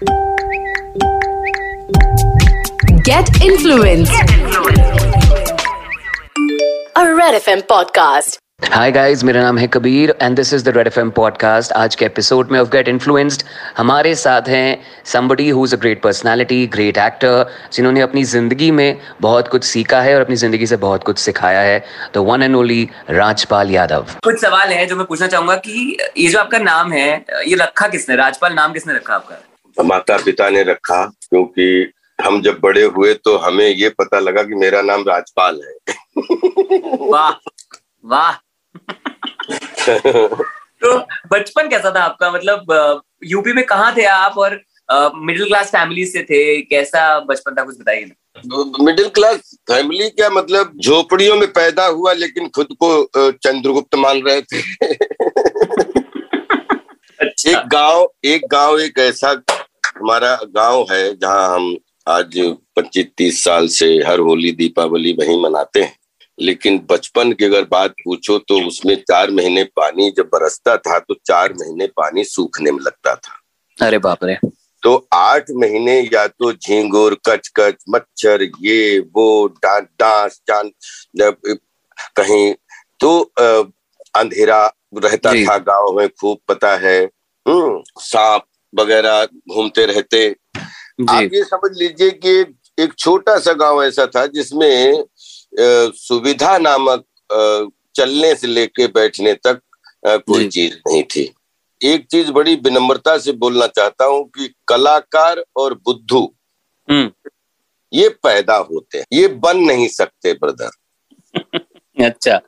Get influenced. A Red FM podcast. Hi guys मेरा नाम है Kabir and this is the Red FM podcast आज के episode में ऑफ़ गेट इन्फ्लुएंस्ड हमारे साथ हैं somebody who is a great personality great actor जिन्होंने अपनी ज़िंदगी में बहुत कुछ सीखा है और अपनी ज़िंदगी से बहुत कुछ सिखाया है the one and only Rajpal Yadav. कुछ सवाल है जो मैं पूछना चाहूँगा कि ये जो आपका नाम है ये रखा किसने? राजपाल नाम किसने रखा आपका? माता पिता ने रखा क्योंकि हम जब बड़े हुए तो हमें ये पता लगा कि मेरा नाम राजपाल है। वाह वाह। तो बचपन कैसा था आपका? मतलब यूपी में कहाँ थे आप और मिडिल क्लास फैमिली से थे? कैसा बचपन था? कुछ बताइए। ना मिडिल क्लास फैमिली क्या मतलब झोपड़ियों में पैदा हुआ लेकिन खुद को चंद्रगुप्त मान रहे थे? अच्छा। एक गाँव एक गाँव एक ऐसा हमारा गाँव है जहाँ हम आज पच्चीस तीस साल से हर होली दीपावली वही मनाते हैं। लेकिन बचपन की अगर बात पूछो तो उसमें चार महीने पानी जब बरसता था तो चार महीने पानी सूखने में लगता था। अरे बाप रे। तो आठ महीने या तो झींगुर कच कच मच्छर ये वो डांस जान कहीं तो अंधेरा रहता था गाँव में खूब पता है। हम्म, सांप वगैरह घूमते रहते। आप ये समझ लीजिए कि एक छोटा सा गाँव ऐसा था जिसमें सुविधा नामक चलने से लेके बैठने तक कोई चीज़ नहीं थी। एक चीज़ बड़ी विनम्रता से बोलना चाहता हूँ कि कलाकार और बुद्धू हम्म। ये पैदा होते हैं। ये बन नहीं सकते ब्रदर। अच्छा।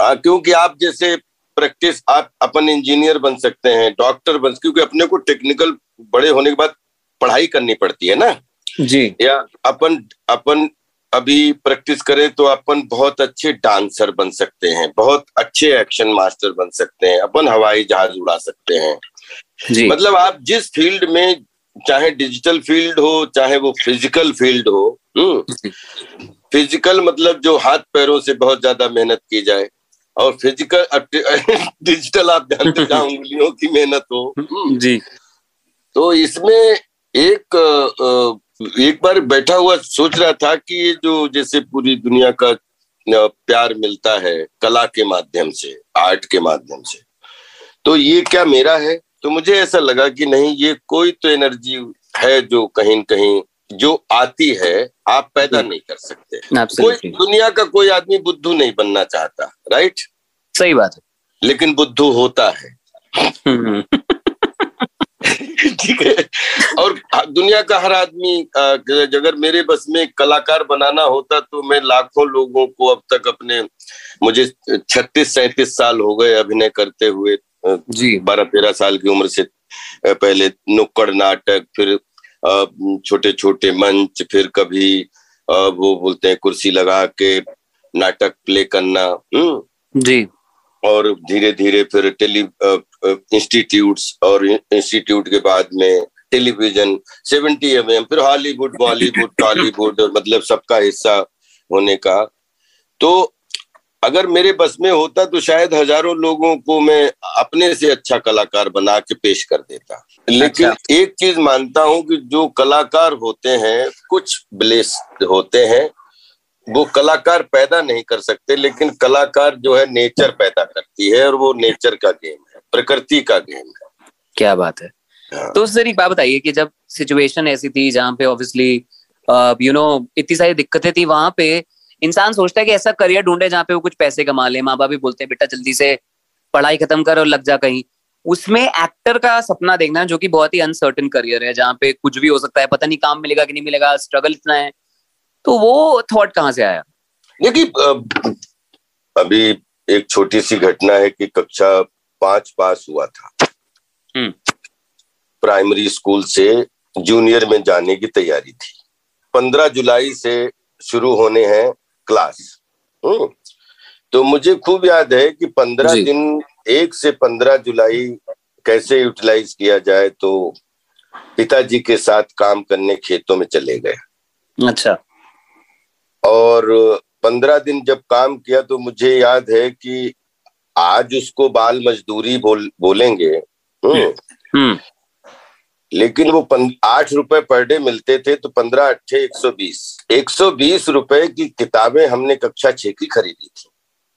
हाँ क्योंकि आप जैसे प्रैक्टिस आप अपन इंजीनियर बन सकते हैं डॉक्टर बन क्योंकि अपने को टेक्निकल बड़े होने के बाद पढ़ाई करनी पड़ती है ना? जी। या अपन अपन अभी प्रैक्टिस करें तो अपन बहुत अच्छे डांसर बन सकते हैं बहुत अच्छे एक्शन मास्टर बन सकते हैं अपन हवाई जहाज़ उड़ा सकते हैं। जी। मतलब आप जिस फ़ील्ड में चाहे डिजिटल फ़ील्ड हो चाहे वो फ़िज़िकल फ़ील्ड हो फ़िज़िकल हम्म, मतलब जो हाथ पैरों से बहुत ज़्यादा मेहनत की जाए और फ़िज़िकल डिजिटल आप जानते जहाँ उंगलियों की मेहनत हो। हम्म। जी। तो इसमें एक एक बार बैठा हुआ सोच रहा था कि ये जो जैसे पूरी दुनिया का प्यार मिलता है कला के माध्यम से आर्ट के माध्यम से तो ये क्या मेरा है? तो मुझे ऐसा लगा कि नहीं ये कोई तो एनर्जी है जो कहीं कहीं जो आती है आप पैदा नहीं कर सकते। कोई दुनिया का कोई आदमी बुद्धू नहीं बनना चाहता राइट सही बात है। लेकिन बुद्धू होता है। हम्म। ठीक है। और दुनिया का हर आदमी अगर मेरे बस में कलाकार बनाना होता तो मैं लाखों लोगों को अब तक अपने मुझे छत्तीस सैतीस साल हो गए अभिनय करते हुए जी। बारह तेरह साल की उम्र से पहले नुक्कड़ नाटक फिर छोटे छोटे मंच फिर कभी वो बोलते हैं कुर्सी लगा के नाटक प्ले करना हम्म। जी। और धीरे धीरे फिर टेली इंस्टीट्यूट्स और इंस्टीट्यूट के बाद में टेलीविज़न सेवेंटी एम एम फिर हॉलीवुड बॉलीवुड टॉलीवुड मतलब सबका हिस्सा होने का। तो अगर मेरे बस में होता तो शायद हज़ारों लोगों को मैं अपने से अच्छा कलाकार बना के पेश कर देता लेकिन अच्छा। एक चीज़ मानता हूँ कि जो कलाकार होते हैं कुछ ब्लेस होते हैं वो कलाकार पैदा नहीं कर सकते लेकिन कलाकार जो है नेचर पैदा करती है और वो नेचर का गेम है प्रकृति का गेम है क्या बात है हाँ। तो सर एक बात बताइए कि जब सिचुएशन ऐसी थी जहाँ पे ऑब्वियसली यू नो इतनी सारी दिक्कतें थी वहाँ पे इंसान सोचता है कि ऐसा करियर ढूंढे जहाँ पे वो कुछ पैसे कमा ले माँ बाप भी बोलते हैं बेटा जल्दी से पढ़ाई खत्म कर और लग जा कहीं। उसमें एक्टर का सपना देखना जो कि बहुत ही अनसर्टन करियर है जहाँ पे कुछ भी हो सकता है पता नहीं काम मिलेगा कि नहीं मिलेगा स्ट्रगल इतना है। तो वो थॉट कहाँ से आया? देखिए अभी एक छोटी सी घटना है कि कक्षा पाँच पास हुआ था। हम्म। प्राइमरी स्कूल से जूनियर में जाने की तैयारी थी। पंद्रह जुलाई से शुरू होने हैं क्लास हम्म। तो मुझे खूब याद है कि पंद्रह दिन एक से पंद्रह जुलाई कैसे यूटिलाइज किया जाए तो पिताजी के साथ काम करने खेतों में चले गए अच्छा और पंद्रह दिन जब काम किया तो मुझे याद है कि आज उसको बाल मजदूरी बोल बोलेंगे हम्म। हम्म। लेकिन वो आठ रुपए पर डे मिलते थे तो पंद्रह अट्ठे एक सौ बीस। एक सौ बीस रुपए की किताबें हमने कक्षा छह की खरीदी थी।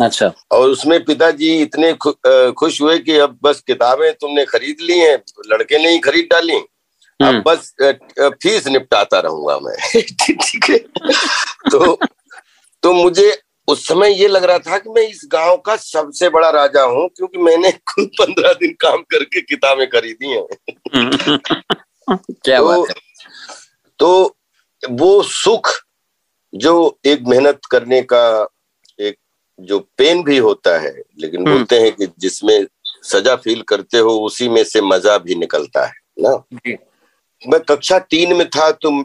अच्छा। और उसमें पिताजी इतने खु, खुश हुए कि अब बस किताबें तुमने खरीद ली हैं लड़के ने ही खरीद डाली। अब हम्म। बस फ़ीस निपटाता रहूँगा मैं। ठीक है? तो तो मुझे उस समय ये लग रहा था कि मैं इस गाँव का सबसे बड़ा राजा हूँ क्योंकि मैंने खुद पंद्रह दिन काम करके किताबें खरीदी हैं। क्या तो, बात है। तो वो सुख जो एक मेहनत करने का एक जो पेन भी होता है लेकिन हम्म। बोलते हैं कि जिसमें सजा फील करते हो उसी में से मज़ा भी निकलता है ना? जी। मैं कक्षा तीन में था तो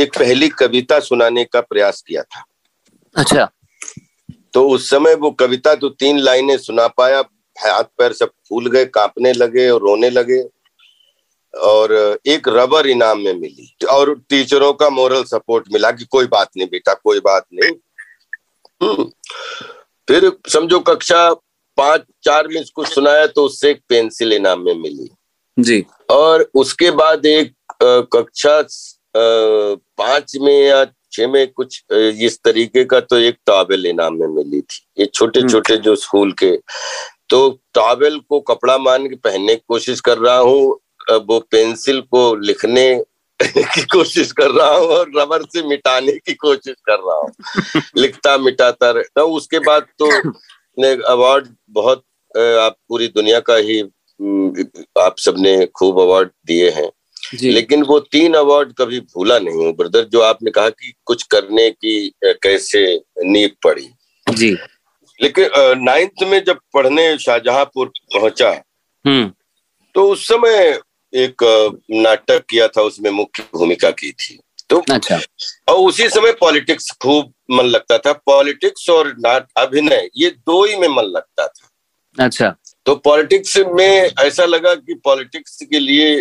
एक पहली कविता सुनाने का प्रयास किया था। अच्छा। तो उस समय वो कविता तो तीन लाइनें सुना पाया हाथ पैर सब फूल गए कांपने लगे और रोने लगे। और एक रबर इनाम में मिली और टीचरों का मोरल सपोर्ट मिला कि कोई बात नहीं बेटा कोई बात नहीं। हम्म। फिर समझो कक्षा पाँच चार में इसको सुनाया तो उससे एक पेंसिल इनाम में मिली। जी। और उसके बाद एक कक्षा पाँच में या छह में कुछ इस तरीके का तो एक टॉवेल इनाम में मिली थी। ये छोटे हम्म। छोटे जो स्कूल के तो टॉवेल को कपड़ा मान के पहनने की कोशिश कर रहा हूँ वो पेंसिल को लिखने की कोशिश कर रहा हूँ और रबर से मिटाने की कोशिश कर रहा हूँ। लिखता मिटाता रहता हूँ उसके बाद तो अवार्ड बहुत आप पूरी दुनिया का ही आप सबने खूब अवार्ड दिए हैं। लेकिन वो तीन अवार्ड कभी भूला नहीं हूँ ब्रदर जो आपने कहा कि कुछ करने की कैसे नींव पड़ी। जी। लेकिन नाइन्थ में जब पढ़ने शाहजहांपुर पहुँचा हम्म। तो उस समय एक नाटक किया था उसमें मुख्य भूमिका की थी। तो अच्छा। और उसी समय पॉलिटिक्स खूब मन लगता था। पॉलिटिक्स और नाट अभिनय ये दो ही में मन लगता था। अच्छा। तो पॉलिटिक्स में ऐसा लगा कि पॉलिटिक्स के लिए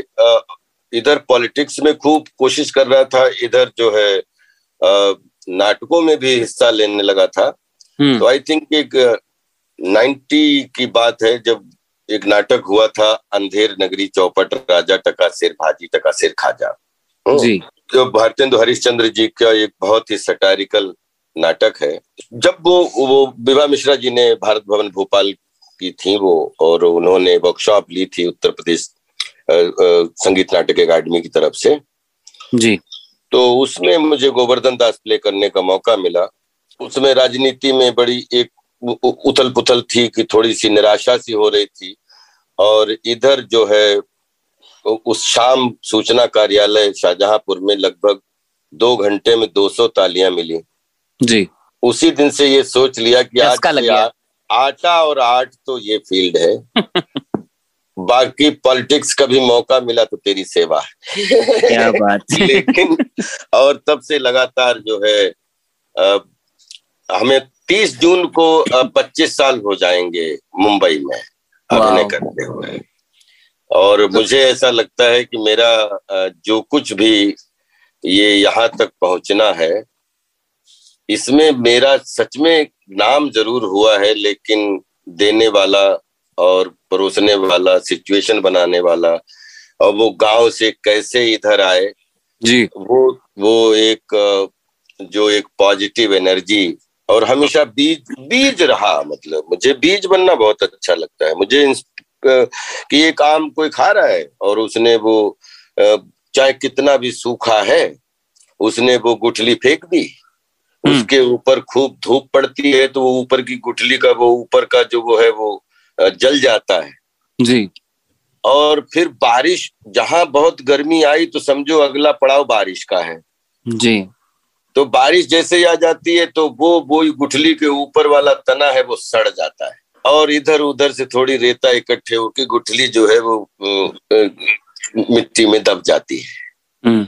इधर पॉलिटिक्स में खूब कोशिश कर रहा था इधर जो है नाटकों में भी हिस्सा लेने लगा था। हम्म। तो आई थिंक एक नाइन्टी की बात है जब एक नाटक हुआ था अंधेर नगरी चौपट राजा टका सिर भाजी टका सिर खाजा। हम्म। जी। जो भारतेंदु हरिश्चंद्र जी का एक बहुत ही सटारिकल नाटक है। जब वो वो विभा मिश्रा जी ने भारत भवन भोपाल की थी वो और उन्होंने वर्कशॉप ली थी उत्तर प्रदेश संगीत नाटक अकादमी की तरफ़ से। जी। तो उसमें मुझे गोवर्धन दास प्ले करने का मौका मिला। उसमें राजनीति में बड़ी एक उथल पुथल थी कि थोड़ी सी निराशा सी हो रही थी। और इधर जो है उस शाम सूचना कार्यालय शाहजहांपुर में लगभग दो घंटे में 200 तालियाँ मिली। जी। उसी दिन से ये सोच लिया कि आज आटा और आर्ट तो ये फ़ील्ड है। बाकी पॉलिटिक्स का भी मौका मिला तो तेरी सेवा क्या बात लेकिन और तब से लगातार जो है अ, हमें 30 जून को पच्चीस साल हो जाएँगे मुंबई में अभिनय करते हुए। और मुझे ऐसा लगता है कि मेरा जो कुछ भी ये यहाँ तक पहुँचना है इसमें मेरा सच में नाम ज़रूर हुआ है लेकिन देने वाला और परोसने वाला सिचुएशन बनाने वाला। और वो गाँव से कैसे इधर आए जी। वो वो एक जो एक पॉजिटिव एनर्जी और हमेशा बीज बीज रहा मतलब। मुझे बीज बनना बहुत अच्छा लगता है। मुझे इंस- कि एक आम कोई खा रहा है और उसने वो चाहे कितना भी सूखा है उसने वो गुठली फेंक दी। हम्म। उसके ऊपर खूब धूप पड़ती है तो वो ऊपर की गुठली का वो ऊपर का जो वो है वो जल जाता है। जी। और फिर बारिश जहाँ बहुत गर्मी आई तो समझो अगला पड़ाव बारिश का है। जी। तो बारिश जैसे ही आ जाती है तो वो वो गुठली के ऊपर वाला तना है वो सड़ जाता है। और इधर उधर से थोड़ी रेता इकट्ठे होकर गुठली जो है वो मिट्टी में दब जाती है। हम्म।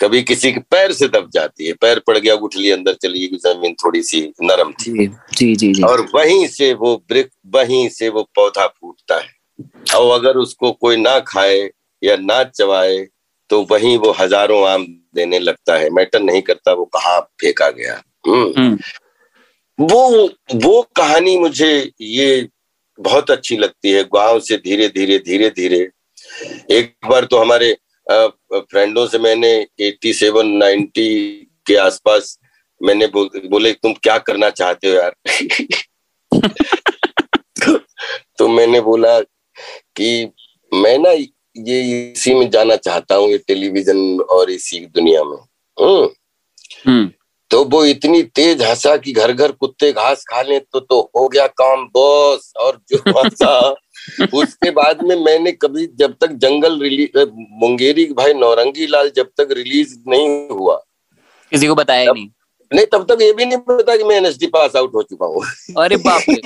कभी किसी के पैर से दब जाती है पैर पड़ गया गुठली अंदर चली गई ज़मीन थोड़ी सी नरम थी। जी जी जी जी। और वहीं से वो ब्रिक वहीं से वो पौधा फूटता है। और अगर उसको कोई ना खाए या ना चबाए तो वहीं वो हज़ारों आम देने लगता है। मैटर नहीं करता वो कहा फेंका गया। हम्म। हम्म। वो वो कहानी मुझे ये बहुत अच्छी लगती है। गाँव से धीरे धीरे धीरे धीरे। एक बार तो हमारे फ्रेंडों से मैंने 87 90 के आसपास मैंने बोल, बोले तुम क्या करना चाहते हो यार? तो, तो मैंने बोला कि मैं ना ये इसी में जाना चाहता हूँ ये टेलीविज़न और इसी दुनिया में। हम्म, हम्म। तो वो इतनी तेज हंसा कि घर घर कुत्ते घास खा ले तो तो हो गया काम बॉस और जो हंसा। उसके बाद में मैंने कभी जब तक जंगल रिलीज़ मुंगेरी भाई नौरंगी लाल जब तक रिलीज़ नहीं हुआ। किसी को बताया तब- नहीं? नहीं तब तक ये भी नहीं पता कि मैं एनएसडी पास आउट हो चुका हूँ। अरे बाप रे।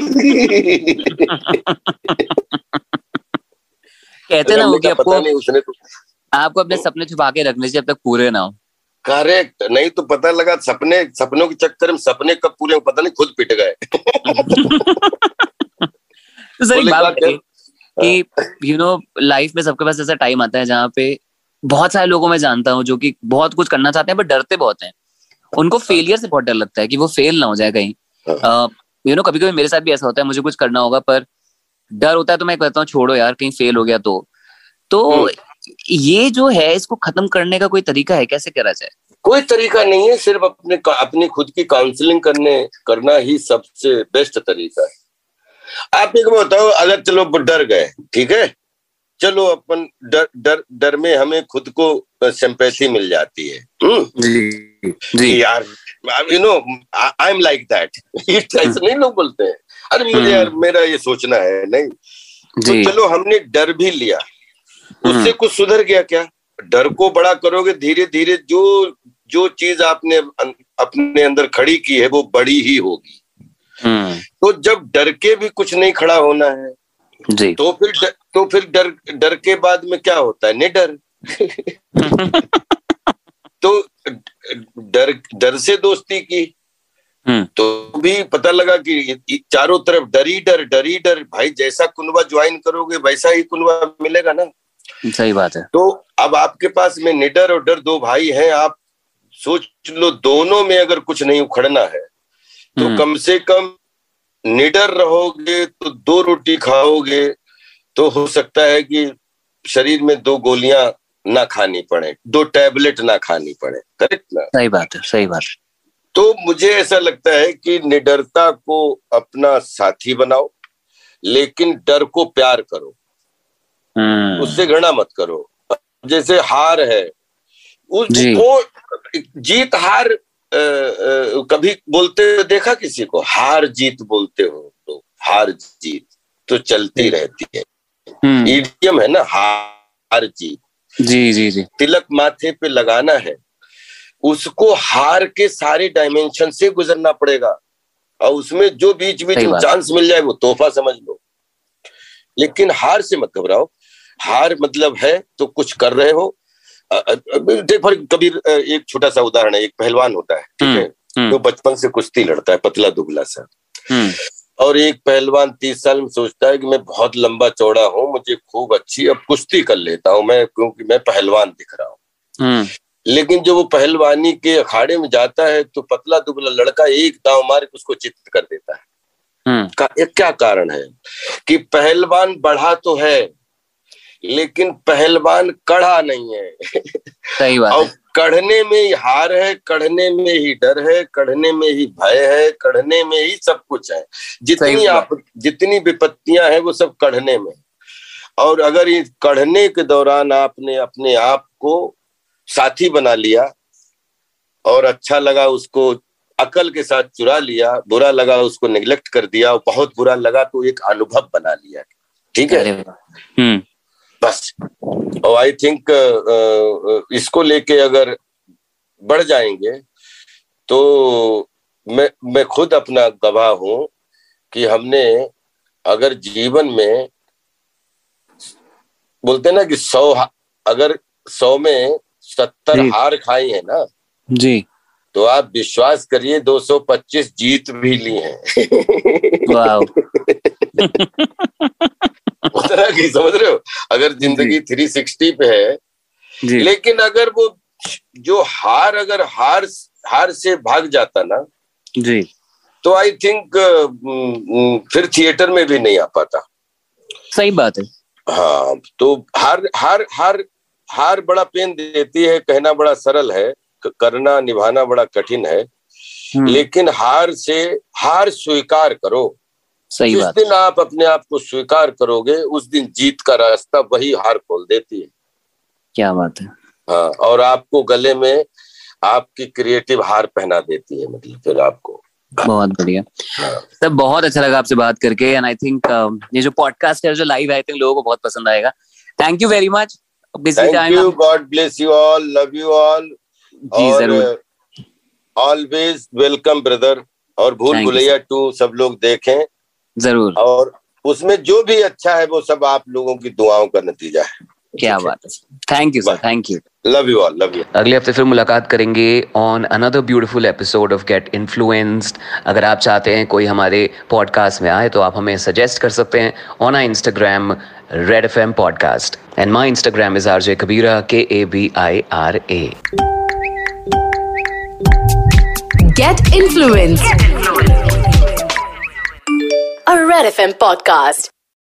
कहते ना हो कि आपको नहीं उसने तो आपको अपने सपने छुपा के रखने चाहिए जब तक पूरे ना हो। करेक्ट नहीं तो पता लगा सपने सपनों के चक्कर में सपने कब पूरे पता नहीं खुद पिट गए। तो सर एक बात बताइए कि यू नो लाइफ में सबके पास ऐसा टाइम आता है जहाँ पे बहुत सारे लोगों में जानता हूँ जो कि बहुत कुछ करना चाहते हैं बट डरते बहुत हैं। उनको फेलियर से बहुत डर लगता है कि वो फेल ना हो जाए कहीं। यू नो कभी कभी मेरे साथ भी ऐसा होता है मुझे कुछ करना होगा पर डर होता है तो मैं कहता हूँ छोड़ो यार कहीं फेल हो गया तो। तो ये जो है इसको खत्म करने का कोई तरीका है? कैसे करा जाए? कोई तरीका नहीं है सिर्फ़ अपने अपनी खुद की काउंसलिंग करने करना ही सबसे बेस्ट तरीका है। आप एक बताओ अगर चलो डर गए ठीक है? चलो अपन डर डर डर में हमें खुद को सिंपैथी मिल जाती है। हम्म, जी कि यार you know I am like that ऐसे नहीं लोग बोलते हैं। अरे मुझे हम्म। यार मेरा ये सोचना है नहीं? तो चलो हमने डर भी लिया। उससे हम्म। कुछ सुधर गया क्या? डर को बड़ा करोगे धीरे धीरे जो जो चीज़ आपने अपने अंदर खड़ी की है वो बड़ी ही होगी। हम्म तो जब डर के भी कुछ नहीं खड़ा होना है जी। तो फिर डर, तो फिर डर डर के बाद में क्या होता है? निडर। तो डर डर से दोस्ती की। हम्म। तो भी पता लगा कि चारों तरफ़ डरी डर डरी डर। भाई जैसा कुनवा ज्वाइन करोगे वैसा ही कुनवा मिलेगा ना? सही बात है। तो अब आपके पास में निडर और डर दो भाई हैं आप सोच लो दोनों में अगर कुछ नहीं उखड़ना है तो हम्म। कम से कम निडर रहोगे तो दो रोटी खाओगे तो हो सकता है कि शरीर में दो गोलियाँ ना खानी पड़े दो टैबलेट ना खानी पड़े। करेक्ट ना? सही बात है सही बात है। तो मुझे ऐसा लगता है कि निडरता को अपना साथी बनाओ लेकिन डर को प्यार करो। हम्म। उससे घृणा मत करो। जैसे हार है उस जी। वो जीत हार कभी बोलते हुए देखा किसी को? हार जीत बोलते हो तो हार जीत तो चलती रहती है। हम्म, ईडियम है ना हार जीत। जी जी जी। तिलक माथे पे लगाना है उसको हार के सारे डायमेंशन से गुजरना पड़ेगा और उसमें जो बीच बीच में चांस मिल जाए वो तोहफा समझ लो। लेकिन हार से मत घबराओ हार मतलब है तो कुछ कर रहे हो देख कबीर एक छोटा सा उदाहरण है एक पहलवान होता है ठीक है? हम्म। जो बचपन से कुश्ती लड़ता है पतला दुबला सा। हम्म। और एक पहलवान तीस साल में सोचता है कि मैं बहुत लंबा चौड़ा हूँ मुझे खूब अच्छी अब कुश्ती कर लेता हूँ मैं क्योंकि मैं पहलवान दिख रहा हूँ। हम्म। लेकिन जब वो पहलवानी के अखाड़े में जाता है तो पतला दुबला लड़का एक दाव मार के उसको चित्त कर देता है। हम्म। का, क्या कारण है? कि पहलवान बढ़ा तो है लेकिन पहलवान कड़ा नहीं है। सही बात और कढ़ने में ही हार है कढ़ने में ही डर है कढ़ने में ही भय है कढ़ने में ही सब कुछ है। जितनी आप जितनी विपत्तियाँ हैं वो सब कढ़ने में। और अगर इस कढ़ने के दौरान आपने अपने आप को साथी बना लिया और अच्छा लगा उसको अकल के साथ चुरा लिया बुरा लगा उसको निग्लेक्ट कर दिया और बहुत बुरा लगा तो एक अनुभव बना लिया। ठीक है? हम्म। बस। और आई थिंक इसको लेके अगर बढ़ जाएँगे तो मैं मैं खुद अपना गवाह हूँ कि हमने अगर जीवन में बोलते ना कि सौ अगर सौ में सत्तर हार खाई है ना जी। तो आप विश्वास करिए 225 जीत भी ली हैं। समझ रहे हो? अगर ज़िंदगी 360 पे है जी। लेकिन अगर वो जो हार अगर हार हार से भाग जाता ना जी। तो आई थिंक फिर थिएटर में भी नहीं आ पाता। सही बात है। हाँ तो हार हार हार हार बड़ा पेन देती है कहना बड़ा सरल है करना निभाना बड़ा कठिन है हम्म। लेकिन हार से हार स्वीकार करो। सही जिस दिन आप अपने आप को स्वीकार करोगे उस दिन जीत का रास्ता वही हार खोल देती है। क्या बात है। हाँ और आपको गले में आपकी क्रिएटिव हार पहना देती है मतलब फिर आपको। बहुत बढ़िया। सर बहुत अच्छा लगा आपसे बात करके एंड आई थिंक ये जो पॉडकास्ट है जो लाइव आई थिंक लोगों को बहुत पसंद आएगा। Thank you very much busy time you God bless you all love you all जी ज़रूर। ऑलवेज वेलकम ब्रदर और भूल भुलैया टू सब लोग देखें। ज़रूर। और उसमें जो भी अच्छा है वो सब आप लोगों की दुआओं का नतीजा है। क्या बात है। Thank you sir thank you love you all love you अगले हफ़्ते फिर मुलाकात करेंगे on another beautiful episode of get influenced अगर आप चाहते हैं कोई हमारे पॉडकास्ट में आए तो आप हमें सजेस्ट कर सकते हैं on I Instagram Red F M podcast and my Instagram is R J Kabira K A B I R A get influenced A Red FM podcast.